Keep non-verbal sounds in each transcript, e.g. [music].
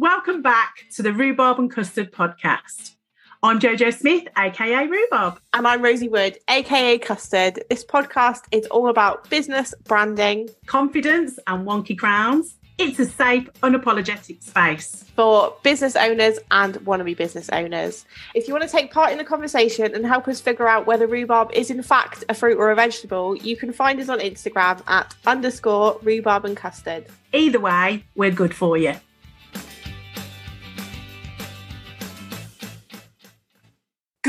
Welcome back to the Rhubarb and Custard podcast. I'm Jojo Smith, aka Rhubarb. And I'm Rosie Wood, aka Custard. This podcast is all about business, branding, confidence, and wonky crowns. It's a safe, unapologetic space for business owners and wannabe business owners. If you want to take part in the conversation and help us figure out whether rhubarb is in fact a fruit or a vegetable, you can find us on Instagram at underscore rhubarb and custard. Either way, we're good for you.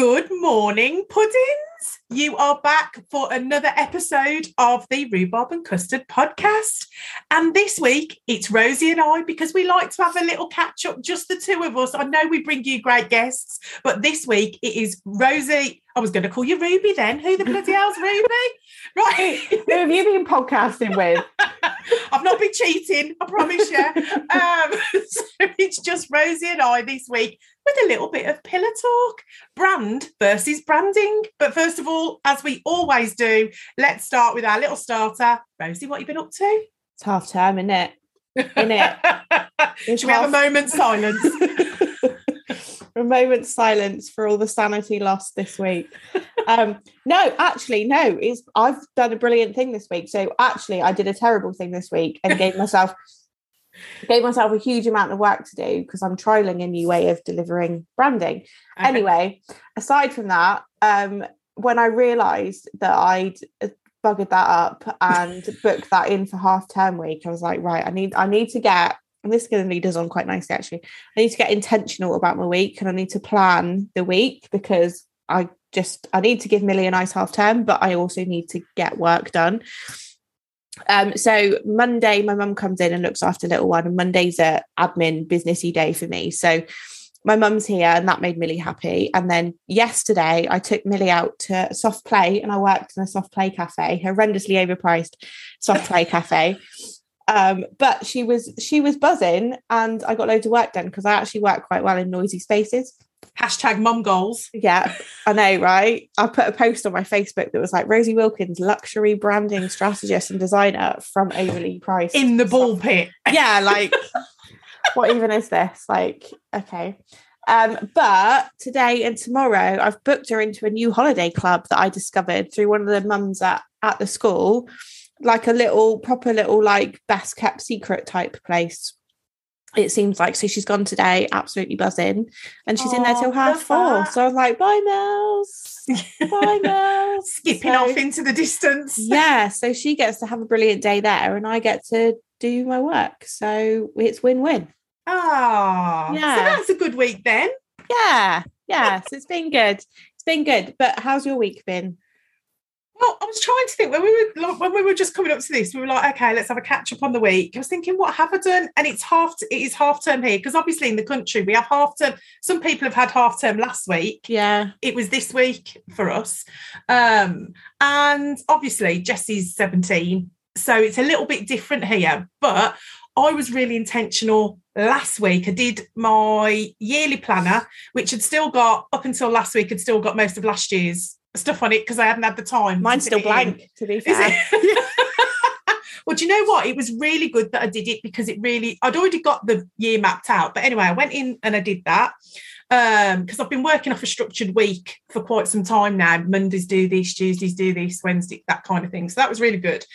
Good morning, puddings. You are back for another episode of the Rhubarb and Custard podcast. And this week it's Rosie and I because we like to have a little catch up, just the two of us. I know we bring you great guests, but this week it is Rosie. I was going to call you Ruby then. Who the bloody hell's Ruby? [laughs] Right. Who have you been podcasting with? [laughs] I've not been cheating, I promise you. [laughs] Um, so it's just Rosie and I this week with a little bit of pillar talk, brand versus branding. But first of all, as we always do, let's start with our little starter. Rosie, what have you been up to? It's half term, isn't it? Isn't it? [laughs] Should we have a moment's silence? [laughs] a moment's silence for all the sanity lost this week. Um, no, actually, no. Is I've done a brilliant thing this week. So actually, I did a terrible thing this week and gave myself gave myself a huge amount of work to do because I'm trialing a new way of delivering branding. Okay. Anyway, aside from that, um, when I realised that I'd uh, buggered that up and [laughs] booked that in for half term week, I was like, right, I need I need to get and this is going to lead us on quite nicely actually. I need to get intentional about my week and I need to plan the week because I just I need to give Millie a nice half term, but I also need to get work done. Um, so Monday, my mum comes in and looks after little one, and Monday's a admin businessy day for me. So my mum's here, and that made Millie happy. And then yesterday, I took Millie out to soft play, and I worked in a soft play cafe, horrendously overpriced soft play cafe. Um, but she was she was buzzing, and I got loads of work done because I actually work quite well in noisy spaces. Hashtag mum goals. Yeah, I know, right? I put a post on my Facebook that was like Rosie Wilkins, luxury branding strategist and designer from overly priced. In the ball pit. [laughs] Yeah, like what even is this? Like, okay. Um, but today and tomorrow, I've booked her into a new holiday club that I discovered through one of the mums at, at the school, like a little, proper little, like best kept secret type place it seems like. So she's gone today absolutely buzzing. And she's oh, in there till half four that. so i was like bye Mels. Bye [laughs] Mels. Skipping so, off into the distance. [laughs] Yeah so she gets to have a brilliant day there and i get to do my work. So it's win-win. Oh yeah. so that's a good week then. Yeah yeah so it's been good. It's been good. But how's your week been well, I was trying to think when we were when we were just coming up to this, we were like, okay, let's have a catch up on the week. I was thinking, what have I done? And it's half it is half term here because obviously in the country we have half term. Some people have had half term last week. Yeah, it was this week for us, um, and obviously Jesse's seventeen, so it's a little bit different here. But I was really intentional last week. I did my yearly planner, which had still got up until last week, had still got most of last year's stuff on it because I hadn't had the time. Mine's still blank, in. to be [laughs] fair. [laughs] well, do you know what? It was really good that I did it because it really, I'd already got the year mapped out. But anyway, I went in and I did that because um, I've been working off a structured week for quite some time now. Mondays do this, Tuesdays do this, Wednesday, that kind of thing. So that was really good.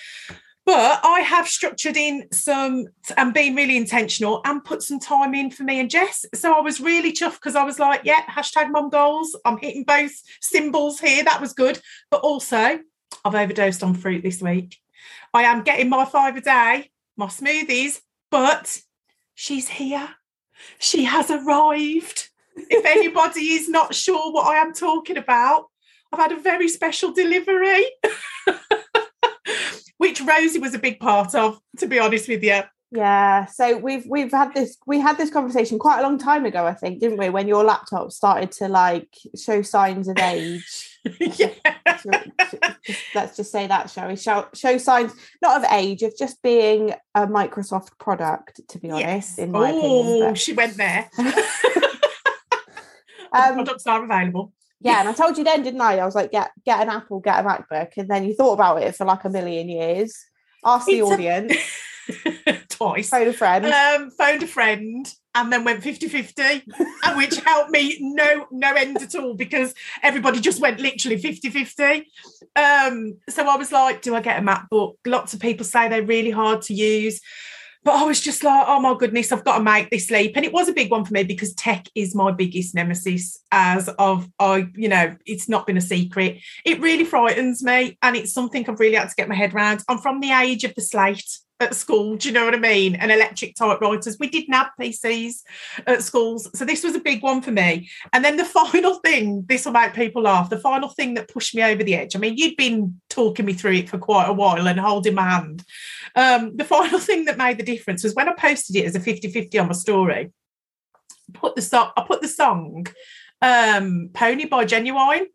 But I have structured in some and been really intentional and put some time in for me and Jess. So I was really chuffed because I was like, yeah, hashtag mum goals. I'm hitting both symbols here. That was good. But also, I've overdosed on fruit this week. I am getting my five a day, my smoothies, but she's here. She has arrived. If anybody is not sure what I am talking about, I've had a very special delivery. [laughs] which Rosie was a big part of, to be honest with you. Yeah, so we've we've had this we had this conversation quite a long time ago, I think, didn't we? When your laptop started to like show signs of age. [laughs] yeah. let's just say that, shall we? Show, show signs not of age, of just being a Microsoft product, to be honest, yes. in my oh, opinion. But... she went there. [laughs] [laughs] um, products are available yeah, and I told you then, didn't I? I was like, get get an Apple, get a MacBook, and then you thought about it for like a million years. Ask the it's audience. A... [laughs] twice. Phone a friend. Um, phoned a friend and then went 50-50, and which [laughs] helped me no no end at all because everybody just went literally 50-50. Um, so I was like, do I get a MacBook? Lots of people say they're really hard to use. But I was just like, oh my goodness, I've got to make this leap. And it was a big one for me because tech is my biggest nemesis as of I, you know, it's not been a secret. It really frightens me. And it's something I've really had to get my head around. I'm from the age of the slate at school. Do you know what I mean? And electric typewriters. We didn't have PCs at schools. So this was a big one for me. And then the [laughs] final thing, this will make people laugh, the final thing that pushed me over the edge. I mean, you'd been talking me through it for quite a while and holding my hand. Um, the [laughs] final thing that made the difference was when I posted it as a 50-50 on my story, put the song, I put the song um, Pony by Ginuwine.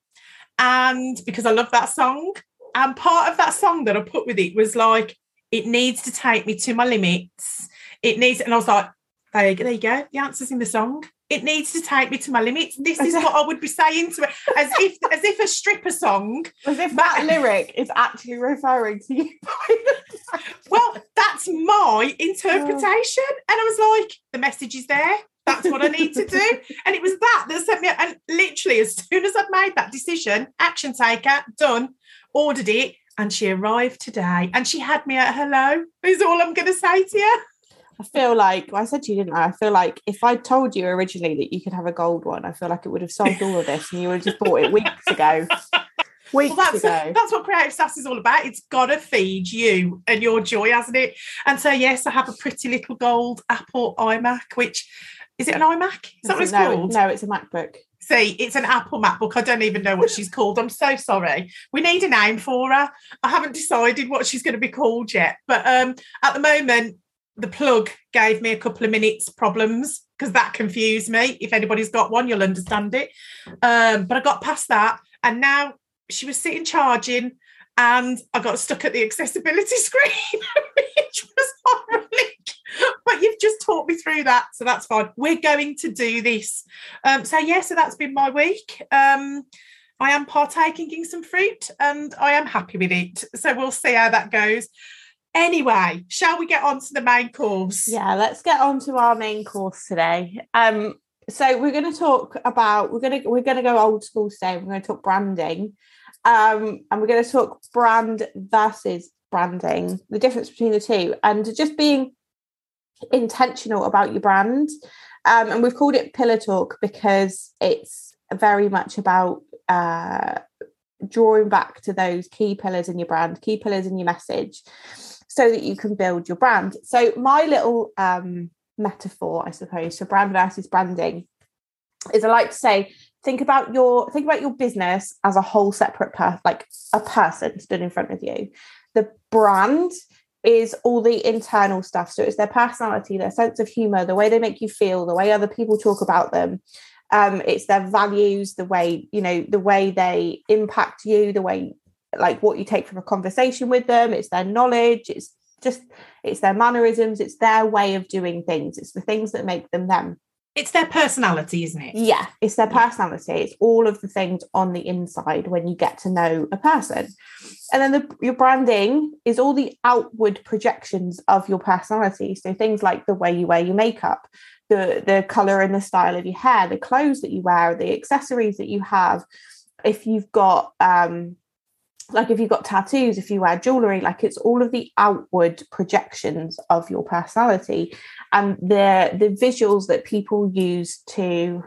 And because I love that song. And part of that song that I put with it was like, it needs to take me to my limits. It needs, and I was like, there you, go, there you go. The answer's in the song. It needs to take me to my limits. This is what I would be saying to it, as if as if a stripper song. As if that lyric is actually referring to you. well, that's my interpretation. Oh. And I was like, the message is there. That's what I need to do. [laughs] And it was that that sent me. And literally, as soon as I'd made that decision, action taker, done, ordered it, and she arrived today and she had me at hello is all i'm going to say to you. I feel like well, i said to you didn't i? I feel like if i told you originally that you could have a gold one i feel like it would have solved all of this and you would have just bought it weeks ago. [laughs] Weeks well, that's, ago. [laughs] that's what creative sass is all about. It's got to feed you and your joy hasn't it? And so yes i have a pretty little gold apple imac which is it an imac? Is that what it's no, called? no it's a macbook See, it's an Apple MacBook. I don't even know what she's called. I'm so sorry. We need a name for her. I haven't decided what she's going to be called yet. But um, at the moment, the plug gave me a couple of minutes problems because that confused me. If anybody's got one, you'll understand it. Um, but I got past that, and now she was sitting charging, and I got stuck at the accessibility [laughs] screen, which was horrible but you've just taught me through that, so that's fine. We're going to do this. Um, so yeah, so that's been my week. Um, I am partaking in some fruit, and I am happy with it. So we'll see how that goes. Anyway, shall we get on to the main course? Yeah, let's get on to our main course today. Um, so we're going to talk about we're going to we're going to go old school today. We're going to talk branding, um, and we're going to talk brand versus branding, the difference between the two, and just being intentional about your brand. Um, and we've called it Pillar Talk because it's very much about uh, drawing back to those key pillars in your brand, key pillars in your message, so that you can build your brand. So, my little um, metaphor, I suppose, for brand versus branding is I like to say, think about your think about your business as a whole separate per like a person stood in front of you. The brand is all the internal stuff. So it's their personality, their sense of humor, the way they make you feel, the way other people talk about them. Um, it's their values, the way, you know, the way they impact you, the way like what you take from a conversation with them, it's their knowledge, it's just it's their mannerisms, it's their way of doing things, it's the things that make them them it's their personality, isn't it? Yeah, it's their personality. It's all of the things on the inside when you get to know a person. And then the, your branding is all the outward projections of your personality. So things like the way you wear your makeup, the the color and the style of your hair, the clothes that you wear, the accessories that you have. If you've got um like if you've got tattoos, if you wear jewelry, like it's all of the outward projections of your personality and the the visuals that people use to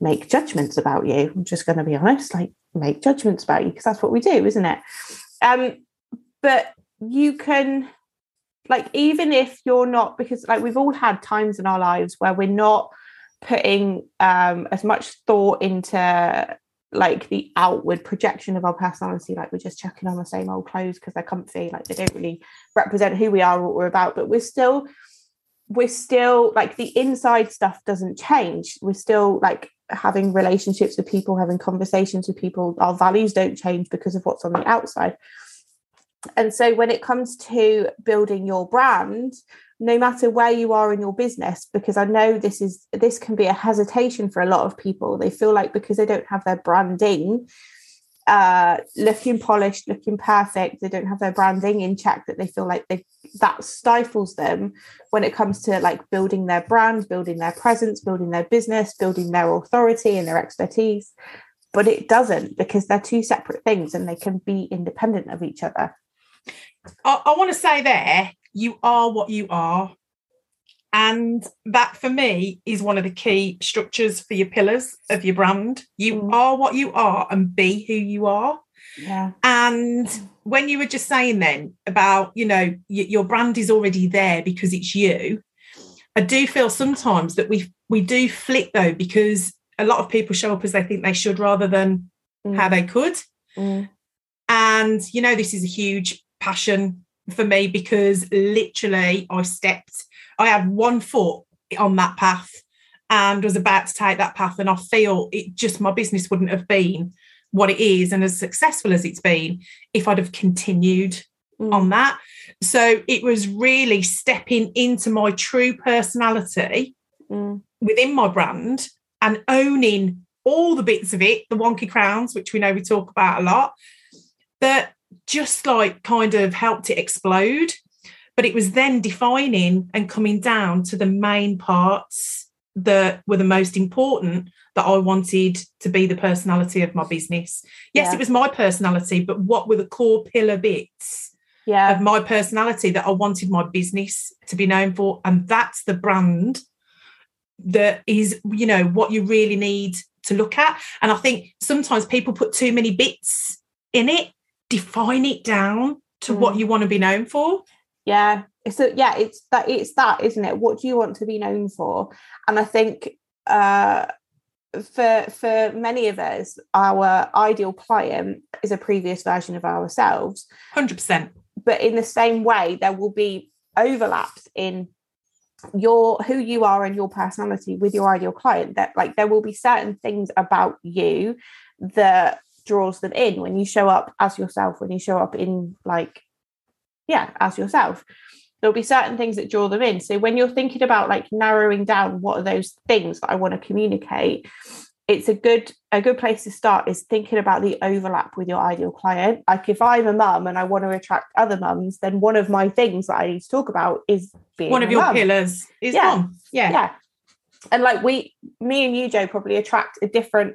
make judgments about you. I'm just going to be honest, like make judgments about you because that's what we do, isn't it? Um, but you can like even if you're not because like we've all had times in our lives where we're not putting um as much thought into like the outward projection of our personality like we're just chucking on the same old clothes because they're comfy like they don't really represent who we are or what we're about but we're still we're still like the inside stuff doesn't change. We're still like having relationships with people having conversations with people our values don't change because of what's on the outside and so when it comes to building your brand no matter where you are in your business because i know this is this can be a hesitation for a lot of people they feel like because they don't have their branding uh, looking polished, looking perfect. They don't have their branding in check that they feel like they that stifles them when it comes to like building their brand, building their presence, building their business, building their authority and their expertise. But it doesn't because they're two separate things and they can be independent of each other. I, I want to say there, you are what you are. And that for me is one of the key structures for your pillars of your brand. You Mm. are what you are and be who you are. Yeah. And when you were just saying then about, you know, y- your brand is already there because it's you, I do feel sometimes that we we do flip though because a lot of people show up as they think they should rather than Mm. how they could. Mm. And you know, this is a huge passion for me because literally I stepped, I had one foot on that path and was about to take that path. And I feel it just my business wouldn't have been what it is and as successful as it's been if I'd have continued Mm. on that. So it was really stepping into my true personality Mm. within my brand and owning all the bits of it, the wonky crowns, which we know we talk about a lot, that just like kind of helped it explode. But it was then defining and coming down to the main parts that were the most important that I wanted to be the personality of my business. Yes, Yeah. it was my personality, but what were the core pillar bits Yeah. of my personality that I wanted my business to be known for? And that's the brand that is, you know, what you really need to look at. And I think sometimes people put too many bits in it, define it down to what Mm. you want to be known for. yeah So yeah it's that it's that isn't it what do you want to be known for and i think uh for for many of us our ideal client is a previous version of ourselves 100%. but in the same way there will be overlaps in your who you are and your personality with your ideal client that like there will be certain things about you that draws them in when you show up as yourself when you show up in like yeah as yourself there'll be certain things that draw them in so when you're thinking about like narrowing down what are those things that i want to communicate it's a good a good place to start is thinking about the overlap with your ideal client like if i'm a mum and i want to attract other mums then one of my things that i need to talk about is being One of your mum. pillars is Yeah. mum. Yeah. yeah and like we me and you joe probably attract a different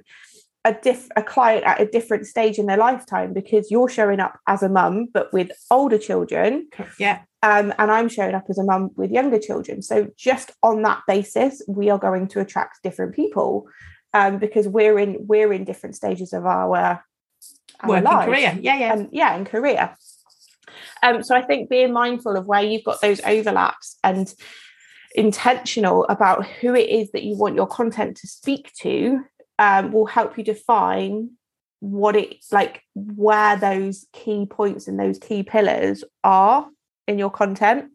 a diff a client at a different stage in their lifetime because you're showing up as a mum but with older children Yeah. um, and I'm showing up as a mum with younger children. So just on that basis, we are going to attract different people um, because we're in we're in different stages of our, our Working lives. career. Yeah, yeah. and yeah, and career. Um, so I think being mindful of where you've got those overlaps and intentional about who it is that you want your content to speak to um, will help you define what it's like where those key points and those key pillars are in your content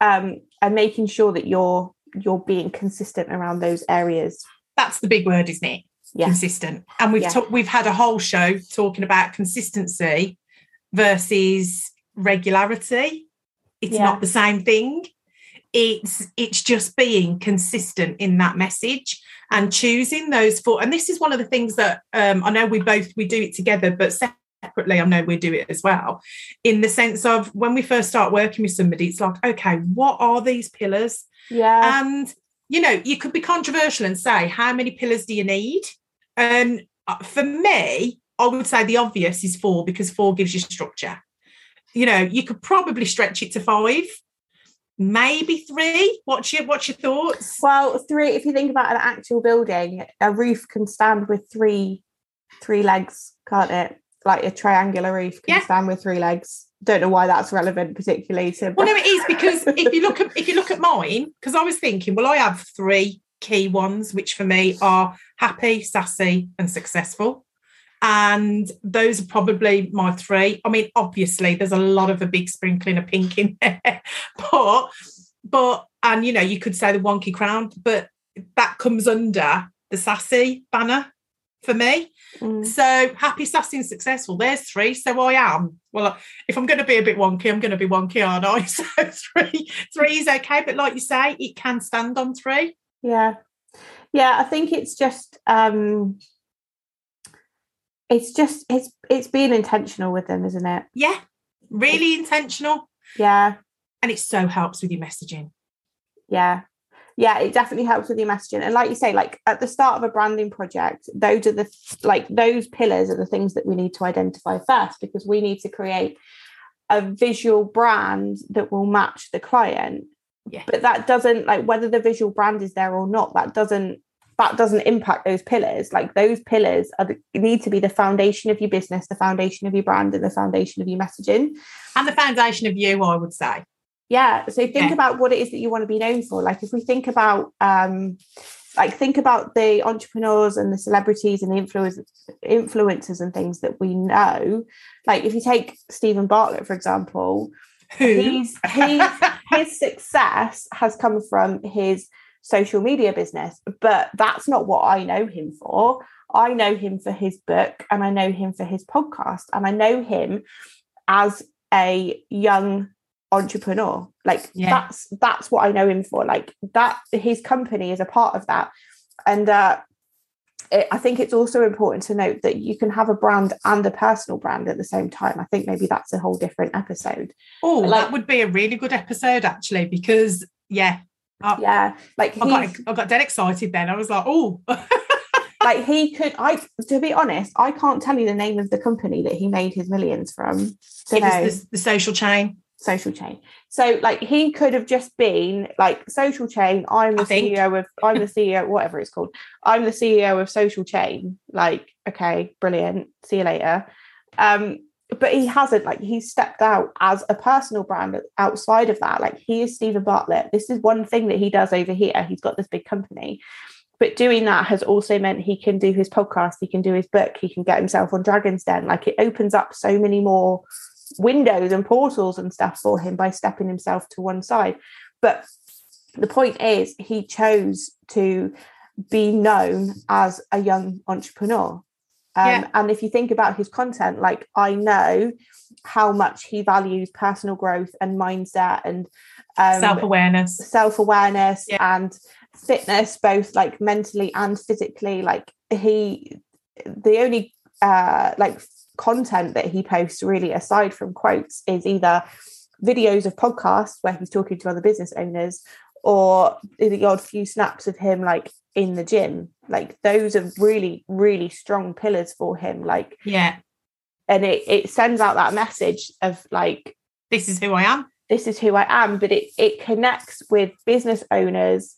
um, and making sure that you're you're being consistent around those areas That's the big word, isn't it? yeah consistent. And we've Yeah. ta- we've had a whole show talking about consistency versus regularity. It's Yeah. not the same thing. It's it's just being consistent in that message and choosing those four. And this is one of the things that um, I know we both we do it together, but separately, I know we do it as well. In the sense of when we first start working with somebody, it's like, okay, what are these pillars? yeah And you know, you could be controversial and say, how many pillars do you need? And uh, for me, I would say the obvious is four because four gives you structure. You know, you could probably stretch it to five, maybe three. What's your what's your thoughts? Well, three. If you think about an actual building, a roof can stand with three, three legs, can't it? Like a triangular roof can Yeah. stand with three legs. Don't know why that's relevant, particularly to. Well, no, it is [laughs] because if you look at if you look at mine, because I was thinking, well, I have three key ones, which for me are happy, sassy, and successful. And those are probably my three. I mean, obviously, there's a lot of a big sprinkling of pink in there, [laughs] but but and you know, you could say the wonky crown, but that comes under the sassy banner for me. Mm. So happy, sassy, and successful. There's three. So I am. Well, if I'm going to be a bit wonky, I'm going to be wonky, aren't I? [laughs] So three, three is okay. But like you say, it can stand on three. Yeah. Yeah, I think it's just um it's just it's it's being intentional with them, isn't it? Yeah, really intentional. Yeah, and it so helps with your messaging. Yeah, yeah, it definitely helps with your messaging. And like you say, like at the start of a branding project, those are the like those pillars are the things that we need to identify first because we need to create a visual brand that will match the client. Yeah. But that doesn't like whether the visual brand is there or not, that doesn't that doesn't impact those pillars. Like those pillars are the, need to be the foundation of your business, the foundation of your brand, and the foundation of your messaging. And the foundation of you, I would say. Yeah. So think Yeah. about what it is that you want to be known for. Like if we think about um like think about the entrepreneurs and the celebrities and the influencers influencers and things that we know. Like if you take Stephen Bartlett, for example, Who? he's he [laughs] his success has come from his social media business but that's not what i know him for i know him for his book and i know him for his podcast and i know him as a young entrepreneur like Yeah. that's that's what i know him for like that his company is a part of that and uh it, I think it's also important to note that you can have a brand and a personal brand at the same time. I think maybe that's a whole different episode. Oh, Like- that would be a really good episode, actually, because yeah, I, Yeah, like I got I got dead excited then. I was like, oh, [laughs] like he could i to be honest i can't tell you the name of the company that he made his millions from. It Dunno, was the, the social chain. social chain. So like he could have just been like social chain. I'm the I think. ceo of i'm the ceo whatever it's called. I'm the ceo of social chain. Like okay brilliant. See you later. Um but he hasn't like he's stepped out as a personal brand outside of that. Like he is stephen bartlett. This is one thing that he does over here. He's got this big company. But doing that has also meant he can do his podcast he can do his book he can get himself on dragon's den. Like it opens up so many more windows and portals and stuff for him by stepping himself to one side. But the point is he chose to be known as a young entrepreneur um, Yeah. and if you think about his content like i know how much he values personal growth and mindset and um, Self awareness. self-awareness Yeah. and fitness both like mentally and physically like he the only uh like content that he posts really aside from quotes is either videos of podcasts where he's talking to other business owners or the odd few snaps of him like in the gym like those are really really strong pillars for him like Yeah, and it it sends out that message of like this is who I am. this is who I am, but it it connects with business owners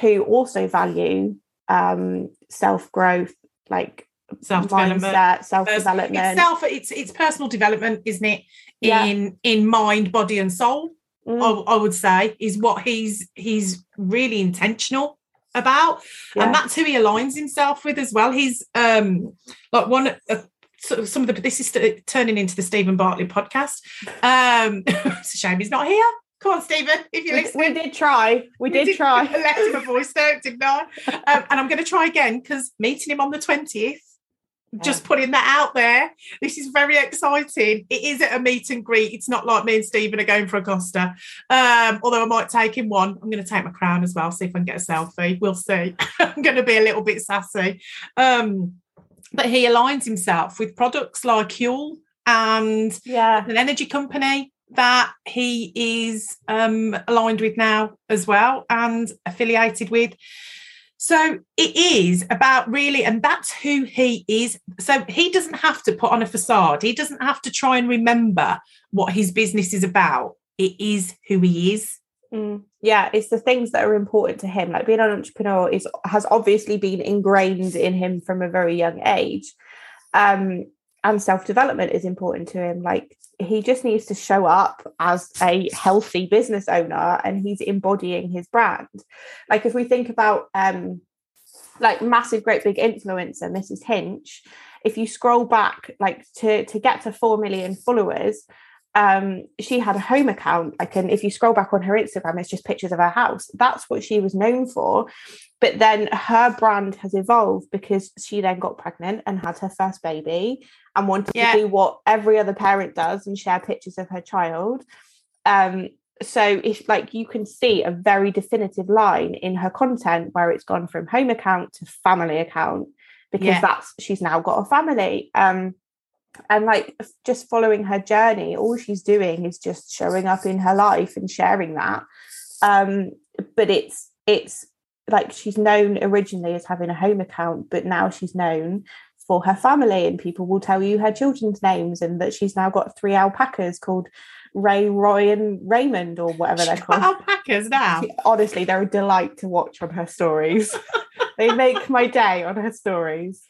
who also value um, self growth, like Self development. self It's development. self. It's it's personal development, isn't it? Yeah. In in mind, body, and soul. Mm, I, I would say is what he's he's really intentional about yeah. and that's who he aligns himself with as well he's um like one uh, some of the this is st- turning into the Stephen Bartlett podcast um [laughs] it's a shame he's not here come on Stephen if you're we, listening we did try. We, did, try. I left him a voice note, didn't I? Um, and I'm going to try again because meeting him on the 20th, just putting that out there. This is very exciting. It is at a meet and greet. It's not like me and Stephen are going for a Costa. Um, although I might take him one. I'm going to take my crown as well, see if I can get a selfie. We'll see. [laughs] I'm going to be a little bit sassy. Um, but he aligns himself with products like Huel and Yeah. an energy company that he is um, aligned with now as well and affiliated with. So it is about really, and that's who he is. So he doesn't have to put on a facade, he doesn't have to try and remember what his business is about. It is who he is. Mm, yeah, it's the things that are important to him. Like being an entrepreneur is has obviously been ingrained in him from a very young age. Um, and self-development is important to him. Like he just needs to show up as a healthy business owner and he's embodying his brand. Like if we think about um like massive, great big influencer, Mrs. Hinch, if you scroll back like to to get to four million followers, um, she had a home account. Like, and if you scroll back on her Instagram, it's just pictures of her house. That's what she was known for. But then her brand has evolved because she then got pregnant and had her first baby and wanted Yeah. to do what every other parent does and share pictures of her child. Um, so if like you can see a very definitive line in her content where it's gone from home account to family account because Yeah. that's she's now got a family. Um, and like just following her journey, all she's doing is just showing up in her life and sharing that. Um, but it's it's like she's known originally as having a home account, but now she's known for her family, and people will tell you her children's names, and that she's now got three alpacas called Ray, Roy, and Raymond, or whatever they're called. alpacas now. [laughs] Honestly, they're a delight to watch on her stories. [laughs] they make my day on her stories.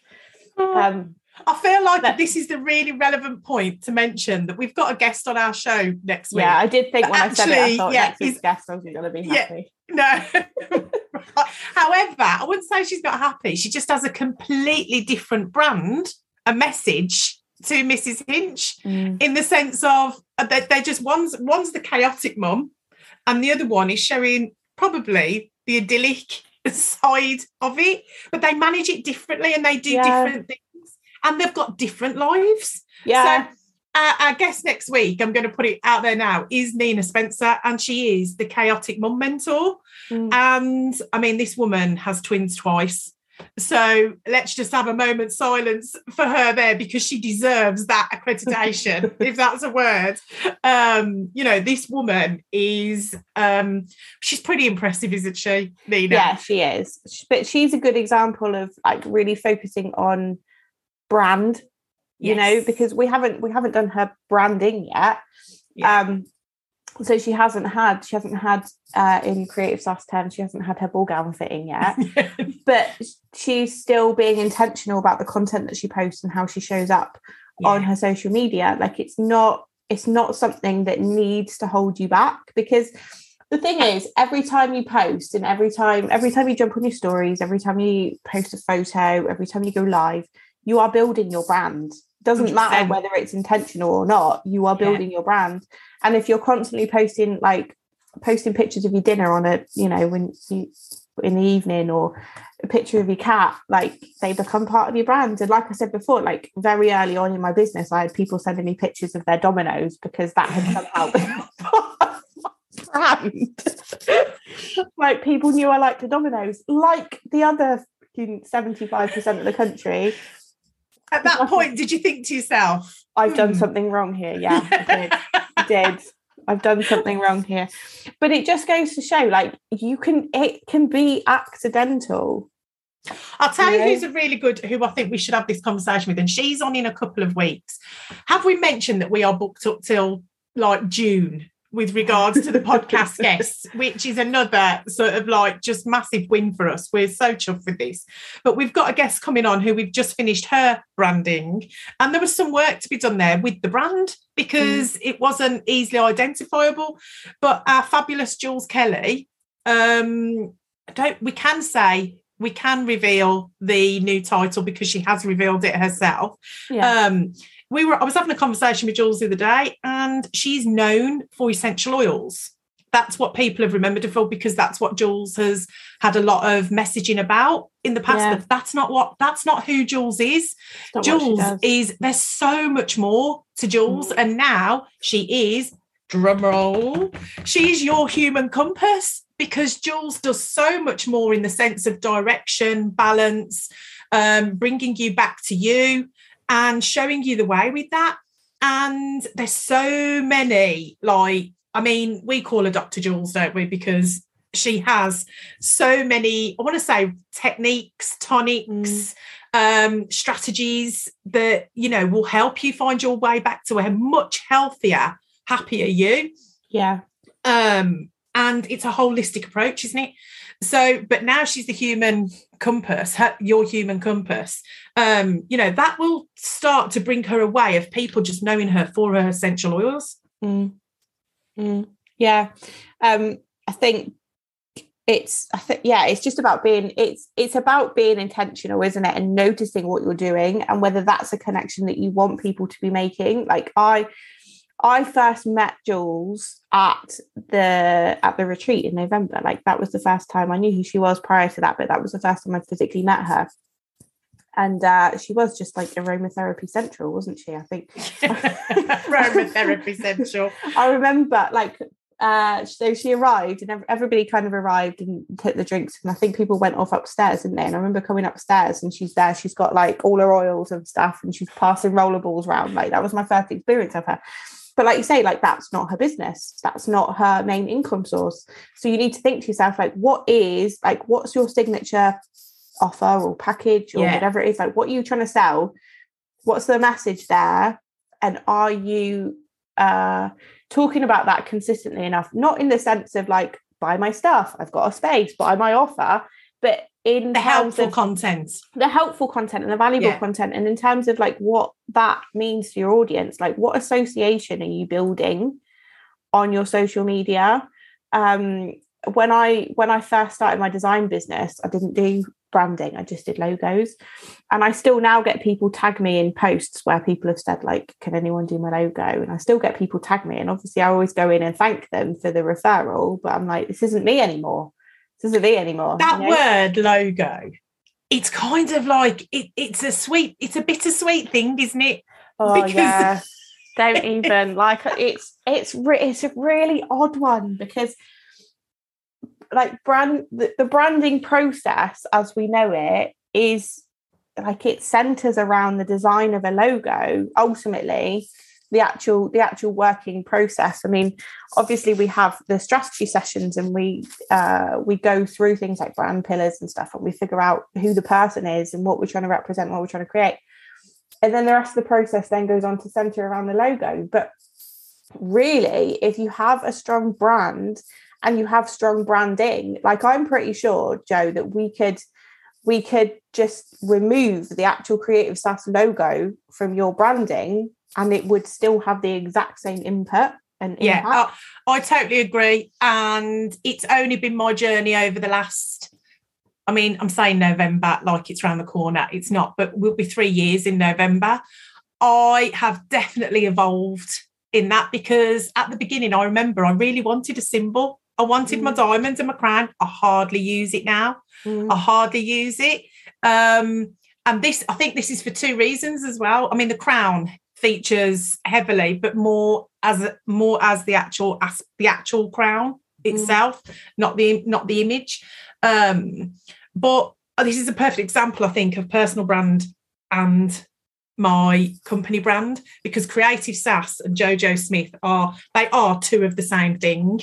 Um, I feel like But- this is the really relevant point to mention that we've got a guest on our show next week. yeah, I did think But when I said it, I actually, thought yeah, next week's guest wasn't going to be Yeah. happy. No. [laughs] However, I wouldn't say she's not happy. She just has a completely different brand, a message to Mrs. Hinch Mm. in the sense of uh, they they're just one's one's the chaotic mum, and the other one is showing probably the idyllic [laughs] side of it, but they manage it differently and they do Yeah. different things, and they've got different lives. Yeah, So our, our guest next week, I'm going to put it out there now, is Nina Spencer, and she is the chaotic mum mentor. Mm. And I mean, this woman has twins twice. So let's just have a moment silence for her there because she deserves that accreditation, [laughs] if that's a word. Um, you know, this woman is um she's pretty impressive, isn't she, Nina? yeah, she is. But she's a good example of like really focusing on brand, you know, because we haven't we haven't done her branding yet. Yeah. Um, so she hasn't had she hasn't had uh, in Creative Sass 10, she hasn't had her ball gown fitting yet. [laughs] but she's still being intentional about the content that she posts and how she shows up on her social media like it's not it's not something that needs to hold you back because the thing is every time you post and every time every time you jump on your stories every time you post a photo every time you go live you are building your brand. Doesn't matter whether it's intentional or not you are Yeah. building your brand. And if you're constantly posting like posting pictures of your dinner on a you know when you in the evening or a picture of your cat like they become part of your brand. And like i said before like very early on in my business i had people sending me pictures of their dominoes because that had somehow part [laughs] brand. [laughs] Like people knew i liked the dominoes like the other 75% of the country At that point, did you think to yourself, i've done Hmm. something wrong here yeah i did I [laughs] did i've done something wrong here but it just goes to show like you can it can be accidental I'll tell you Yeah. who's a really good, who I think we should have this conversation with, and she's on in a couple of weeks. Have we mentioned that we are booked up till like June with regards to the podcast [laughs] guests, which is another sort of like just massive win for us? We're so chuffed with this. But we've got a guest coming on who we've just finished her branding, and there was some work to be done there with the brand because it wasn't easily identifiable. But our fabulous Jules Kelly, um, don't we can say we can reveal the new title because she has revealed it herself. yeah Um, we were I was having a conversation with Jules the other day, and she's known for essential oils. That's what people have remembered her for because that's what Jules has had a lot of messaging about in the past. Yeah. But that's not what that's not who Jules is. It's not what she Jules is there's so much more to Jules, Mm. and now she is drum roll. She is your human compass because Jules does so much more in the sense of direction, balance, um, bringing you back to you, and showing you the way with that. And there's so many like I mean, we call her Dr. Jules, don't we? Because she has so many, I want to say techniques, tonics, um, strategies that, you know, will help you find your way back to a much healthier, happier you. yeah Um, and it's a holistic approach, isn't it? So, but now she's the human compass, her, your human compass. Um, you know, that will start to bring her away of people just knowing her for her essential oils. Mm. Mm. Yeah. Um, I think it's I think yeah, it's just about being it's it's about being intentional, isn't it? And noticing what you're doing and whether that's a connection that you want people to be making. Like I I first met Jules at the at the retreat in November. Like that was the first time I knew who she was prior to that, but that was the first time I physically met her. And uh, she was just like aromatherapy central, wasn't she? I think [laughs] Aromatherapy central. [laughs] I remember like uh, so she arrived and everybody kind of arrived and took the drinks and I think people went off upstairs didn't they and I remember coming upstairs and she's there she's got like all her oils and stuff and she's passing rollerballs around like that was my first experience of her but like you say like that's not her business. That's not her main income source. So you need to think to yourself like what is like what's your signature offer or package or yeah. whatever it is? Like what are you trying to sell? What's the message there? And are you uh talking about that consistently enough, not in the sense of like buy my stuff, I've got a space, buy my offer, but in the helpful content, the helpful content and the valuable yeah. content, and in terms of like what that means to your audience, like what association are you building on your social media? Um, when I when I first started my design business, I didn't do branding. I just did logos. And I still now get people tag me in posts where people have said, like, can anyone do my logo? And I still get people tag me. And obviously I always go in and thank them for the referral, but I'm like, this isn't me anymore. Isn't me anymore. That you know? word logo, it's kind of like it, it's a sweet, it's a bittersweet thing, isn't it? Oh because yeah. [laughs] Don't even like it's it's re- it's a really odd one because like brand the, the branding process as we know it is like it centers around the design of a logo ultimately the actual the actual working process. I mean obviously we have the strategy sessions and we uh, we go through things like brand pillars and stuff and we figure out who the person is and what we're trying to represent what we're trying to create. And then the rest of the process then goes on to center around the logo. But really if you have a strong brand and you have strong branding like i'm pretty sure joe that we could we could just remove the actual creative sass logo from your branding and it would still have the exact same input and yeah I, I totally agree and it's only been my journey over the last I mean, I'm saying November like it's around the corner. It's not, but we'll be three years in November. I have definitely evolved in that because at the beginning, I remember I really wanted a symbol. I wanted mm. my diamonds and my crown. I hardly use it now. Mm. I hardly use it. Um, and this, I think this is for two reasons as well. I mean, the crown features heavily, but more as more as the actual as the actual crown mm. itself, mm. not the not the image. Um, but this is a perfect example, I think, of personal brand and my company brand because Creative Sass and Jojo Smith are they are two of the same thing.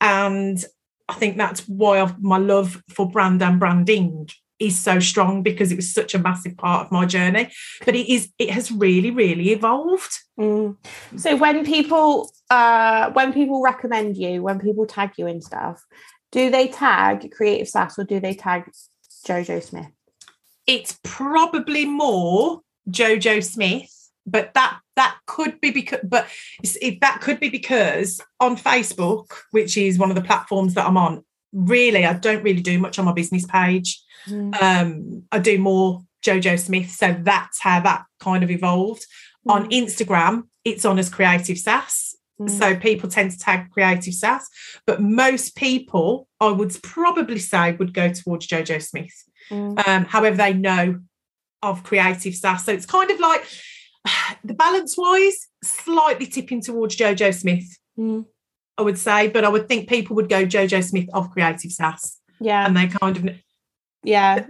And I think that's why I've, my love for brand and branding is so strong because it was such a massive part of my journey. But it is it has really, really evolved. Mm. So when people uh when people recommend you, when people tag you and stuff, do they tag Creative Sass or do they tag Jojo Smith? It's probably more Jojo Smith but that that could be because but if that could be because on facebook which is one of the platforms that i'm on really i don't really do much on my business page mm. um i do more jojo smith so that's how that kind of evolved mm. on instagram it's on as creative sass mm. so people tend to tag creative sass but most people i would probably say would go towards jojo smith mm. um however they know of creative sass so it's kind of like [sighs] the balance wise, slightly tipping towards Jojo Smith, mm. I would say, but I would think people would go Jojo Smith of Creative Sass. Yeah. And they kind of. Yeah.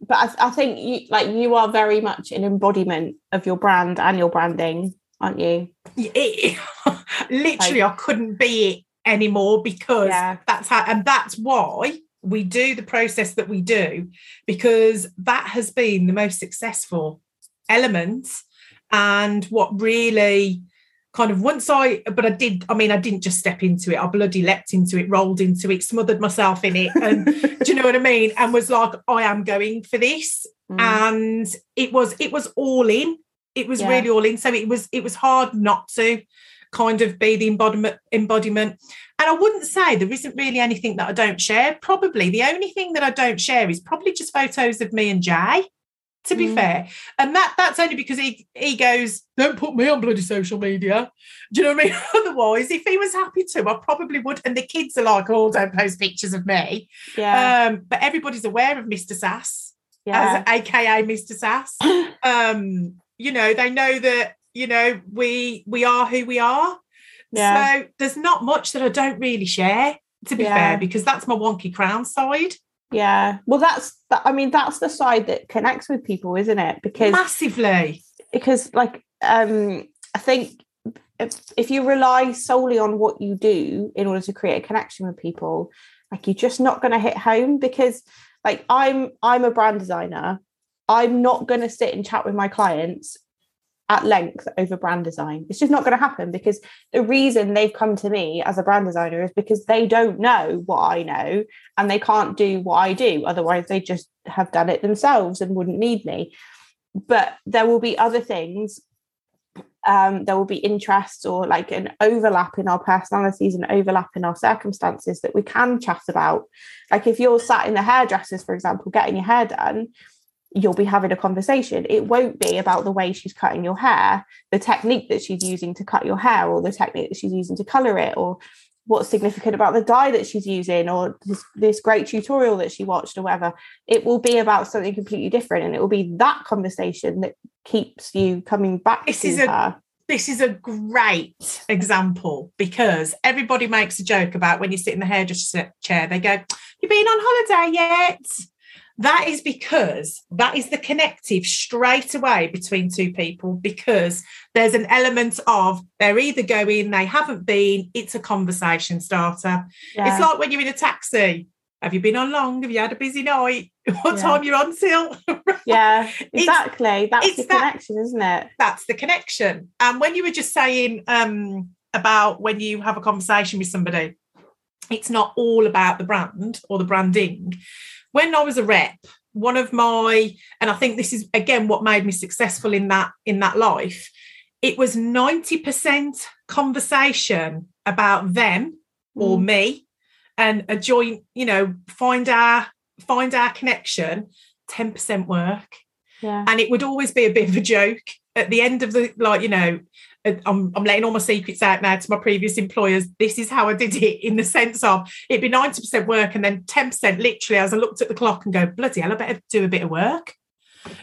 But I, I think you like you are very much an embodiment of your brand and your branding, aren't you? It, [laughs] literally, like, I couldn't be it anymore because yeah. that's how, and that's why we do the process that we do because that has been the most successful element and what really kind of once I, but I did, I mean, I didn't just step into it. I bloody leapt into it, rolled into it, smothered myself in it. And [laughs] do you know what I mean? And was like, I am going for this. Mm. And it was, it was all in. It was yeah. really all in. So it was, it was hard not to kind of be the embodiment embodiment. And I wouldn't say there isn't really anything that I don't share. Probably the only thing that I don't share is probably just photos of me and Jay to be mm. fair. And that that's only because he he goes, don't put me on bloody social media. Do you know what I mean? [laughs] Otherwise, if he was happy to, I probably would. And the kids are like, oh, don't post pictures of me. Yeah. Um, but everybody's aware of Mr. Sass, yeah. as aka Mr. Sass. [laughs] um, you know, they know that, you know, we we are who we are. Yeah. So there's not much that I don't really share, to be Yeah. fair, because that's my wonky crown side. Yeah. Well, that's that. I mean, that's the side that connects with people, isn't it? Because Massively. because like um I think if, if you rely solely on what you do in order to create a connection with people, like you're just not going to hit home because like I'm I'm a brand designer. I'm not going to sit and chat with my clients at length over brand design. It's just not going to happen because the reason they've come to me as a brand designer is because they don't know what I know and they can't do what I do. Otherwise, they just have done it themselves and wouldn't need me. But there will be other things. Um, there will be interests or like an overlap in our personalities and overlap in our circumstances that we can chat about. Like if you're sat in the hairdressers, for example, getting your hair done, you'll be having a conversation. It won't be about the way she's cutting your hair, the technique that she's using to cut your hair, or the technique that she's using to color it, or what's significant about the dye that she's using, or this, this great tutorial that she watched, or whatever. It will be about something completely different, and it will be that conversation that keeps you coming back This to is a- This is a great example because everybody makes a joke about when you sit in the hairdresser chair, they go, You been on holiday yet? That is because that is the connective straight away between two people because there's an element of they're either going, they haven't been, it's a conversation starter. Yeah. It's like when you're in a taxi. Have you been on long? Have you had a busy night? [laughs] What Yeah. time you're on till? [laughs] yeah, exactly. That's it's the that- connection, isn't it? that's the connection. And when you were just saying um, about when you have a conversation with somebody, it's not all about the brand or the branding. When I was a rep, one of my, and I think this is again what made me successful in that in that life, it was 90% conversation about them or Mm. me and a joint, you know, find our find our connection, 10% work Yeah. and it would always be a bit of a joke at the end of the like you know I'm, I'm letting all my secrets out now to my previous employers. This is how i did it in the sense of it'd be 90% work and then 10% literally as i looked at the clock and go bloody hell i better do a bit of work.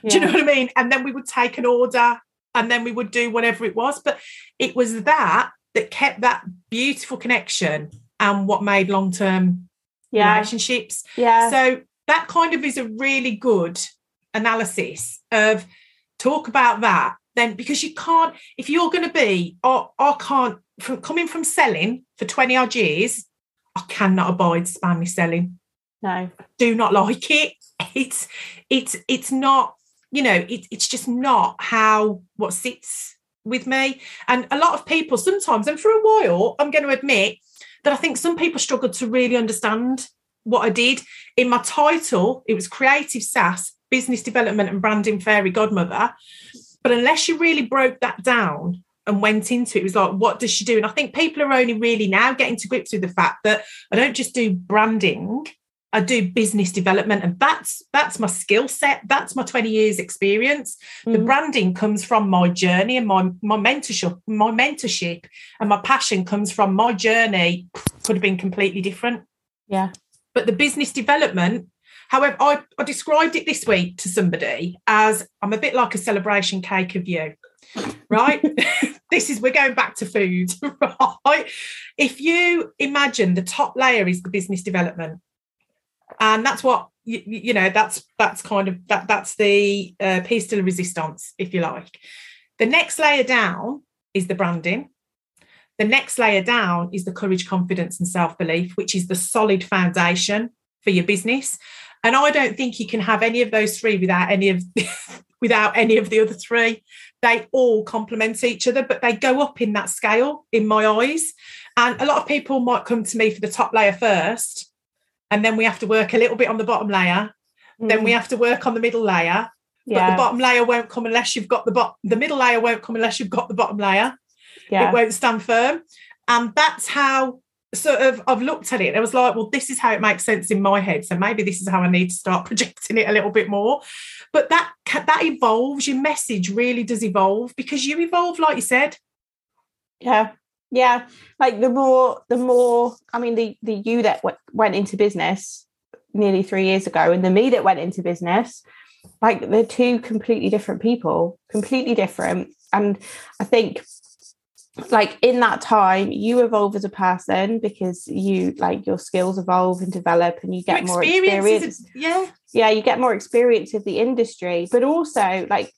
Do you know what i mean? And then we would take an order and then we would do whatever it was. But it was that that kept that beautiful connection and what made long-term Yeah. relationships. Yeah. so that kind of is a really good analysis of talk about that then because you can't if you're going to be or I can't from coming from selling for 20 odd years I cannot abide spammy selling. No. do not like it. It's it's it's not you know it, it's just not how what sits with me. And a lot of people sometimes and for a while i'm going to admit that i think some people struggled to really understand what i did. In my title it was creative sass business development and branding fairy godmother but unless you really broke that down and went into it, it was like what does she do and i think people are only really now getting to grips with the fact that i don't just do branding I do business development, and that's that's my skill set. That's my 20 years experience. The Mm. branding comes from my journey and my my mentorship, my mentorship, and my passion comes from my journey. Could have been completely different. Yeah. But the business development, however, I, I described it this week to somebody as I'm a bit like a celebration cake of you. Right? [laughs] [laughs] this is we're going back to food, [laughs] right? If you imagine the top layer is the business development and that's what you, you know that's that's kind of that that's the uh, piece de resistance if you like the next layer down is the branding the next layer down is the courage confidence and self-belief which is the solid foundation for your business and i don't think you can have any of those three without any of [laughs] without any of the other three. They all complement each other but they go up in that scale in my eyes. And a lot of people might come to me for the top layer first and then we have to work a little bit on the bottom layer. Then we have to work on the middle layer. But Mm. the bottom layer won't come unless you've got the bottom the middle layer won't come unless you've got the bottom layer. Yeah. it won't stand firm. And that's how sort of I've looked at it. and I was like, well, this is how it makes sense in my head. So maybe this is how I need to start [laughs] projecting it a little bit more. But that that evolves. Your message really does evolve because you evolve, like you said. Yeah. Yeah. Like the more, the more, I mean, the, the you that w- went into business nearly three years ago and the me that went into business, like they're two completely different people, completely different. And I think like in that time you evolve as a person because you like your skills evolve and develop and you get more experience yeah. yeah you get more experience of the industry but also like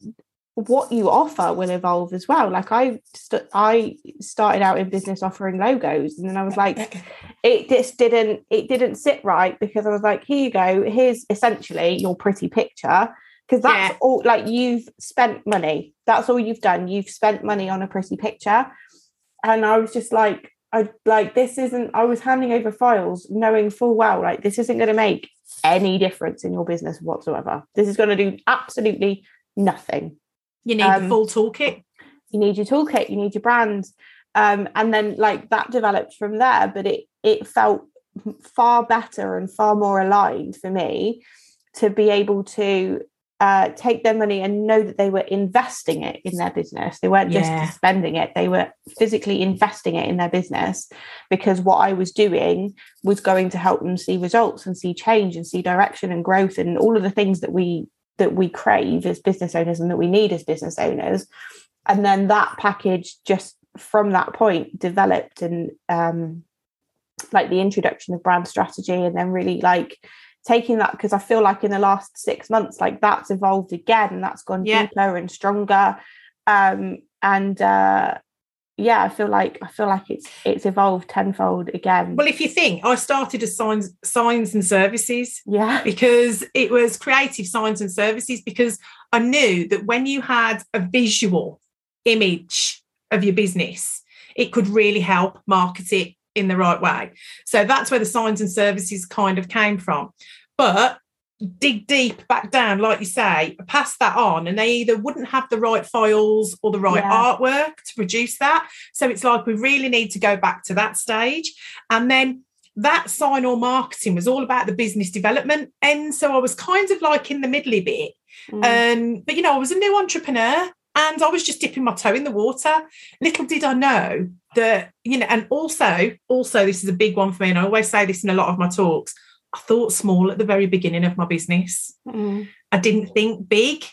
what you offer will evolve as well. Like i st- i started out in business offering logos and then i was like [laughs] it just didn't it didn't sit right because i was like here you go here's essentially your pretty picture because that's Yeah. all like you've spent money. That's all you've done. You've spent money on a pretty picture. And i was just like i like this isn't i was handing over files knowing full well like this isn't going to make any difference in your business whatsoever. This is going to do absolutely nothing. You need Um, the full toolkit. you need your toolkit you need your brand. Um, and then like that developed from there but it it felt far better and far more aligned for me to be able to uh, take their money and know that they were investing it in their business they weren't just Yeah. spending it they were physically investing it in their business because what i was doing was going to help them see results and see change and see direction and growth and all of the things that we that we crave as business owners and that we need as business owners and then that package just from that point developed and um like the introduction of brand strategy and then really like taking that because i feel like in the last six months like that's evolved again and that's gone Yeah. deeper and stronger. Um and uh yeah i feel like i feel like it's it's evolved tenfold again. Well, if you think I started as signs, signs and services yeah. [laughs] because it was creative signs and services because I knew that when you had a visual image of your business, it could really help market it in the right way. So that's where the signs and services kind of came from. But dig deep back down, like you say, pass that on, and they either wouldn't have the right files or the right Yeah. artwork to produce that. So it's like we really need to go back to that stage. And then that sign or marketing was all about the business development. And so I was kind of like in the middly bit. Mm. Um, but you know, I was a new entrepreneur and I was just dipping my toe in the water. Little did I know that, you know, and also, also this is a big one for me, and I always say this in a lot of my talks. I thought small at the very beginning of my business. Mm. I didn't think big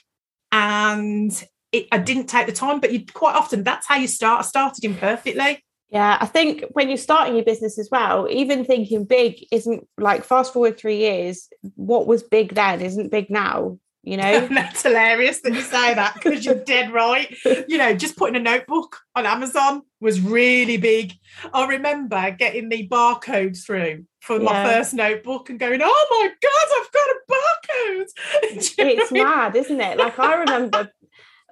and it, I didn't take the time, but you quite often that's how you start. I started imperfectly. Yeah, I think when you're starting your business as well, even thinking big isn't like fast forward three years, what was big then isn't big now, you [laughs] know? That's hilarious that you say that because you're dead right. You know, just putting a notebook on Amazon was really big. I remember getting the barcode through for my first notebook and going, "Oh my god, I've got a barcode!" [laughs] Know it's mean? mad, isn't it? Like I remember,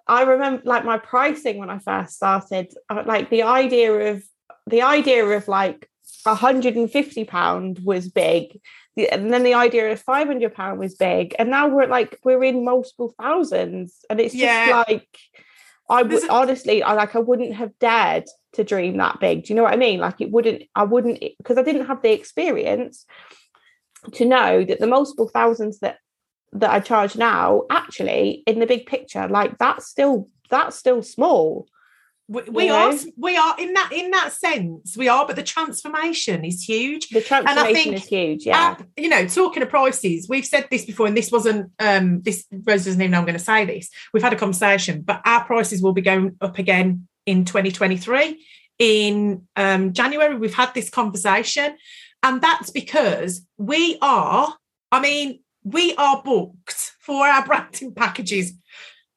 I remember like my pricing when I first started. uh, Like the idea of the idea of like 150 pound was big, and then the idea of 500 pound was big, and now we're like we're in multiple thousands, and it's just Yeah. like I would honestly, I like I wouldn't have dared to dream that big. Do you know what I mean? Like it wouldn't, I wouldn't because I didn't have the experience to know that the multiple thousands that that I charge now, actually, in the big picture, like that's still that's still small. We, we You are, we are in that in that sense, we are, but the transformation is huge. The transformation think is huge. Yeah. Uh, you know, talking of prices, we've said this before, and this wasn't um this Rose doesn't even know I'm going to say this. We've had a conversation, but our prices will be going up again in 2023. In um January, we've had this conversation, and that's because we are, I mean, we are booked for our branding packages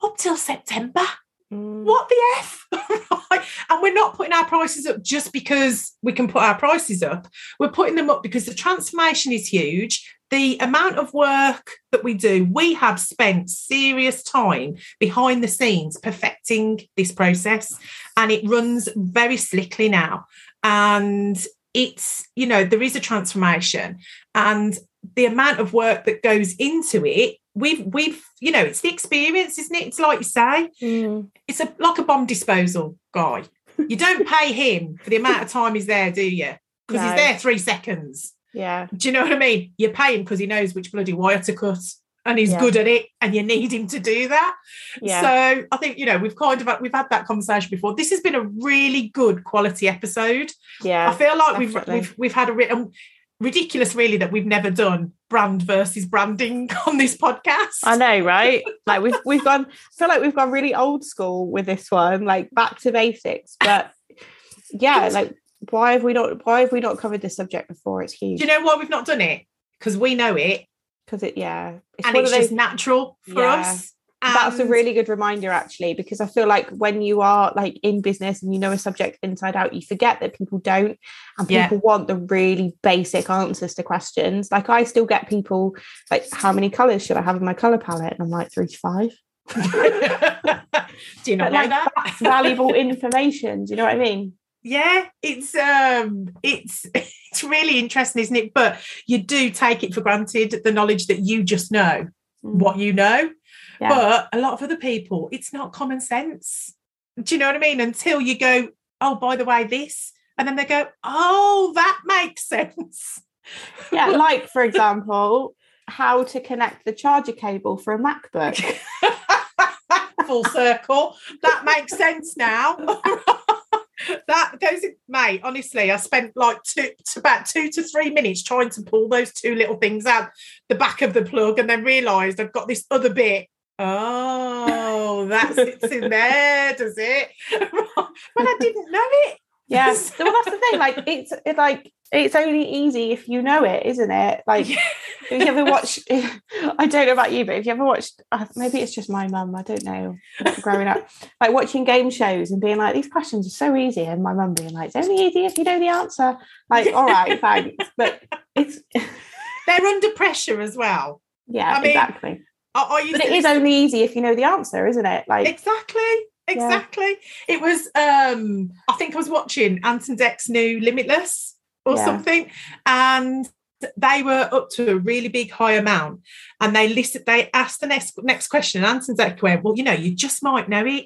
up till September Mm. what the f? [laughs] Right and we're not putting our prices up just because we can put our prices up. We're putting them up because the transformation is huge. The amount of work that we do we have spent serious time behind the scenes perfecting this process and it runs very slickly now. And it's you know there is a transformation and the amount of work that goes into it we've we've you know it's the experience isn't it it's like you say Mm. it's a like a bomb disposal guy. You don't [laughs] pay him for the amount of time he's there, do you? Because No. he's there three seconds. Yeah. Do you know what I mean? You pay him because he knows which bloody wire to cut and he's Yeah. good at it and you need him to do that. Yeah. So I think, you know, we've kind of we've had that conversation before. This has been a really good quality episode. yeah. I feel like we've we've we've had a re- um, ridiculous really that we've never done brand versus branding [laughs] on this podcast. I know, right? Like we've we've gone. I feel like we've gone really old school with this one, like back to basics. But yeah, like why have we not why have we not covered this subject before? It's huge. Do you know why we've not done it? Because we know it, Because it yeah. It's and it's of those just natural for Yeah. us. That's a really good reminder actually because i feel like when you are like in business and you know a subject inside out you forget that people don't and Yeah. people want the really basic answers to questions like i still get people like how many colors should i have in my color palette and i'm like three to five [laughs] Do you know like that? that's valuable [laughs] information do you know what i mean Yeah, it's um it's [laughs] it's really interesting, isn't it? But you do take it for granted the knowledge that you just know Mm. what you know. Yeah. But a lot of other people, it's not common sense. Do you know what I mean? Until you go, oh, by the way, this, and then they go, oh, that makes [laughs] sense. yeah like for example how to connect the charger cable for a macbook [laughs] Full circle. That makes sense now. [laughs] that goes, mate. Honestly, I spent like two, to about two to three minutes trying to pull those two little things out the back of the plug, and then realised I've got this other bit. Oh, that sits in there, does it? [laughs] but I didn't know it. yeah well, that's the thing like it's it like it's only easy if you know it isn't it like If you ever watch, [laughs] I don't know about you, but if you ever watched, uh, maybe it's just my mum, I don't know, growing up, [laughs] like watching game shows and being like, these questions are so easy. And my mum being like, it's only easy if you know the answer. Like, all right, thanks. But it's, They're under pressure as well. yeah, I mean, exactly. Used But it is only easy if you know the answer, isn't it? Like, exactly exactly. It was um i think i was watching Ant and Dec's new limitless or Yeah. something and they were up to a really big high amount and they listed they asked the next next question and Ant and Dec went well you know you just might know it.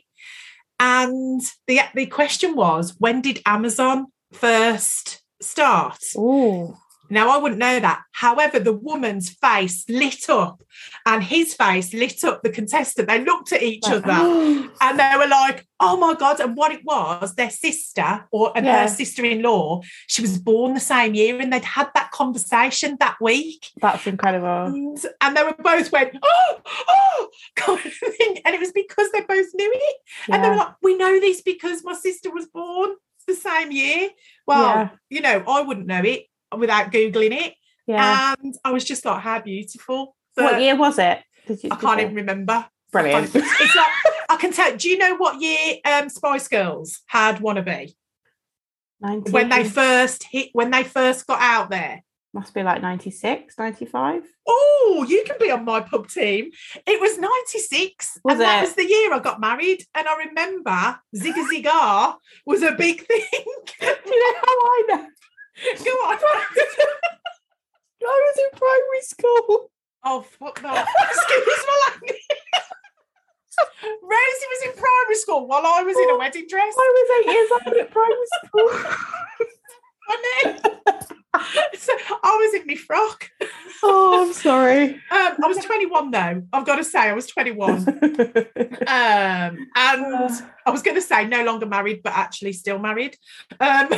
And the the question was when did amazon first start? Oh, now, I wouldn't know that. However, the woman's face lit up and his face lit up the contestant. They looked at each other [gasps] and they were like, oh my God. And what it was, their sister or and Yeah. her sister in law, she was born the same year and they'd had that conversation that week. that's incredible. And, and they were both went, oh, oh, [laughs] thing. And it was because they both knew it. And they were like, we know this because my sister was born the same year. Well, Yeah. you know, I wouldn't know it without Googling it. Yeah. And I was just like, how beautiful. But what year was it? You, I can't even remember. Brilliant. I It's like, I can tell. Do you know what year um, Spice Girls had Wannabe? 19, When they first hit, when they first got out there. must be like 96, 95. Oh, you can be on my pub team. It was 96. Was and that was the year I got married. And I remember Zigga Zigar was a big [laughs] thing. Do you know how I know? Go on. I was in primary school. Oh, fuck that. [laughs] Excuse my language. [laughs] Rosie was in primary school while I was in a oh, wedding dress. I was eight years old at primary school. [laughs] Funny. [laughs] so I was in my frock. oh, I'm sorry. [laughs] Um, I was 21 though. I've got to say, I was 21. [laughs] Um, and I was going to say no longer married, but actually still married. Um,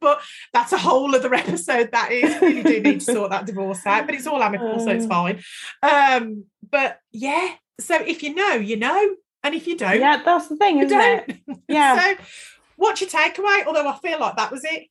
but that's a whole other episode. That is really do need to sort that divorce out, but it's all amicable, so it's Um. fine. Um, but yeah, so if you know, you know, and if you don't, yeah, that's the thing, isn't don't. it? Yeah. So, what's your takeaway? Although I feel like that was it.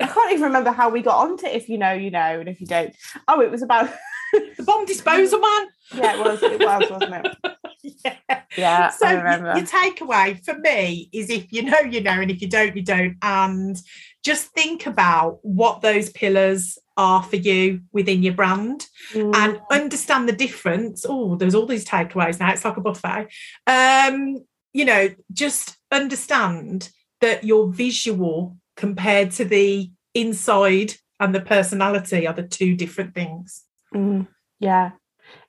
I can't even remember how we got onto if you know, you know, and if you don't. Oh, it was about The bomb disposal man. yeah, it was, it was, wasn't it? [laughs] yeah. Yeah, So I y- remember. your takeaway for me is if you know, you know, and if you don't, you don't. And just think about what those pillars are for you within your brand Mm, and understand the difference. Oh, there's all these takeaways now. It's like a buffet. Um, you know, just understand that your visual compared to the inside and the personality are the two different things. mm, yeah,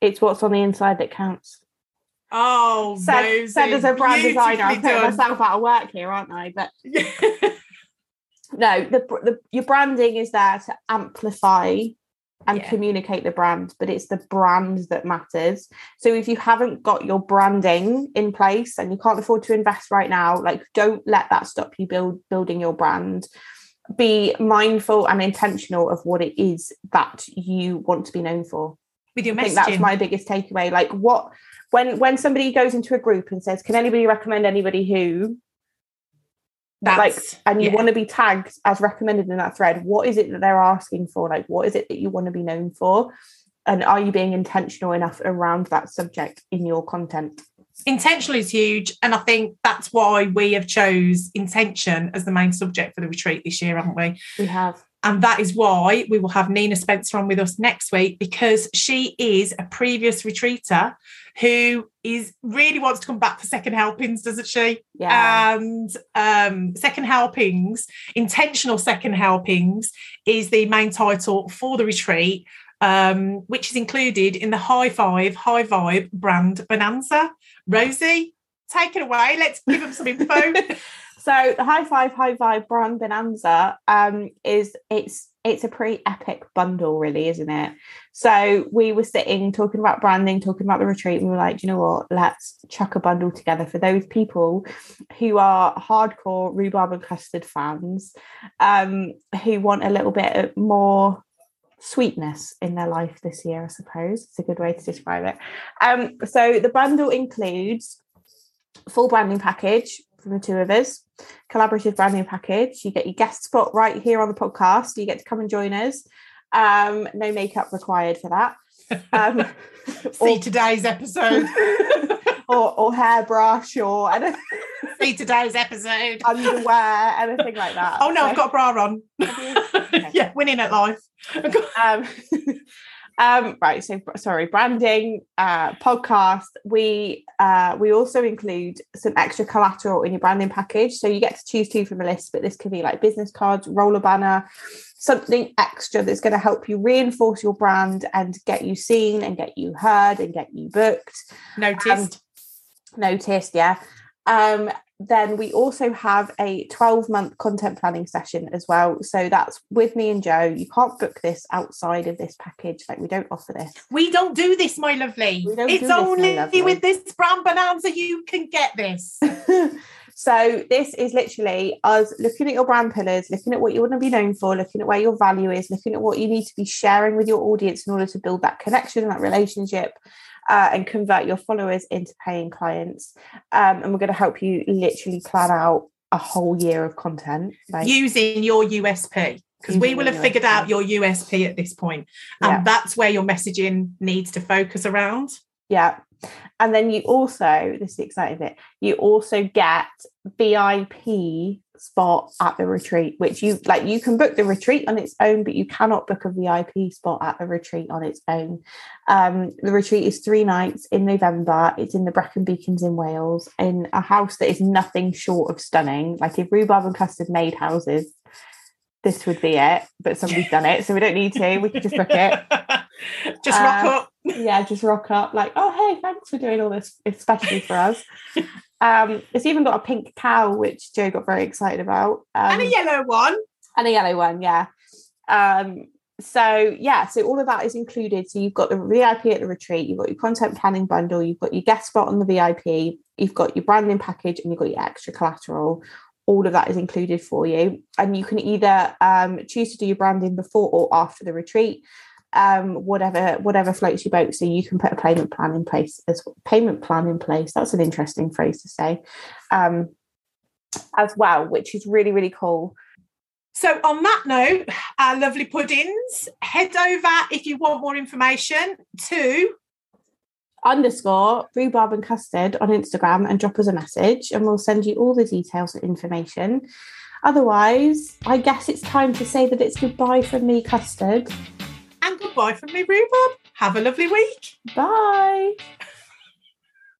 it's what's on the inside that counts. Oh, Said, Rosie, said as a brand designer, I'm putting myself out of work here, aren't I? But [laughs] no, the, the your branding is there to amplify and Yeah. communicate the brand, but it's the brand that matters. So if you haven't got your branding in place and you can't afford to invest right now, like don't let that stop you build building your brand. Be mindful and intentional of what it is that you want to be known for. with your I think that's messaging. my biggest takeaway. Like what when when somebody goes into a group and says, "Can anybody recommend anybody who?" Like and you yeah. want to be tagged as recommended in that thread. What is it that they're asking for? Like what is it that you want to be known for? And are you being intentional enough around that subject in your content? Intentional is huge and i think that's why we have chose intention as the main subject for the retreat this year haven't we? We have and that is why we will have nina spencer on with us next week because she is a previous retreater who is really wants to come back for second helpings doesn't she? Yeah. And um, second helpings intentional second helpings is the main title for the retreat um, which is included in the high five high vibe brand bonanza. Rosie take it away. Let's give them some info [laughs] so the high five high vibe brand bonanza um is it's it's a pretty epic bundle really isn't it? So we were sitting talking about branding talking about the retreat and we were like "Do you know what? Let's chuck a bundle together for those people who are hardcore rhubarb and custard fans um who want a little bit more sweetness in their life this year i suppose. It's a good way to describe it. Um so the bundle includes full branding package from the two of us. Collaborative branding package. You get your guest spot right here on the podcast. You get to come and join us. Um no makeup required for that. Um [laughs] see today's episode. [laughs] or, or hairbrush or anything, see today's episode. Underwear anything like that. Oh no So- i've got a bra on. Okay. [laughs] yeah winning at life. Um, um, right so sorry branding uh, podcast. We uh, we also include some extra collateral in your branding package. So you get to choose two from a list but this could be like business cards roller banner something extra that's going to help you reinforce your brand and get you seen and get you heard and get you booked. Noticed. Noticed yeah. Um then we also have a 12 month content planning session as well so that's with me and joe you can't book this outside of this package like we don't offer this We don't do this, my lovely. We don't do It's this, only lovely. with this brand bonanza you can get this. [laughs] so this is literally us looking at your brand pillars looking at what you want to be known for looking at where your value is looking at what you need to be sharing with your audience in order to build that connection and that relationship uh, and convert your followers into paying clients um, and we're going to help you literally plan out a whole year of content like Using your USP. Because we will have figured USP. out your USP at this point, And Yeah. that's where your messaging needs to focus around. Yeah. And then you also, this is the exciting bit, you also get VIP spot at the retreat, which you like you can book the retreat on its own, but you cannot book a VIP spot at the retreat on its own. Um, the retreat is three nights in November. It's in the Brecon Beacons in Wales, in a house that is nothing short of stunning. Like if rhubarb and custard made houses, this would be it. But somebody's done it, so we don't need to. We can just book it. [laughs] Just rock Uh, up. yeah, just rock up like, oh hey, thanks for doing all this, especially for us. [laughs] Um, it's even got a pink cow, which Joe got very excited about. Um, and a yellow one. and a yellow one, yeah. Um, so yeah, so all of that is included. So you've got the VIP at the retreat, you've got your content planning bundle, you've got your guest spot on the VIP, you've got your branding package, and you've got your extra collateral. All of that is included for you, and you can either um, choose to do your branding before or after the retreat. Um, whatever whatever floats your boat. So you can put a payment plan in place as payment plan in place. That's an interesting phrase to say, um, as well, which is really really cool. So, on that note, our lovely puddings, head over if you want more information to underscore rhubarb and custard on Instagram and drop us a message and we'll send you all the details and information. Otherwise, I guess it's time to say that it's goodbye from me, custard. And goodbye from me, Rhubarb. Have a lovely week. Bye.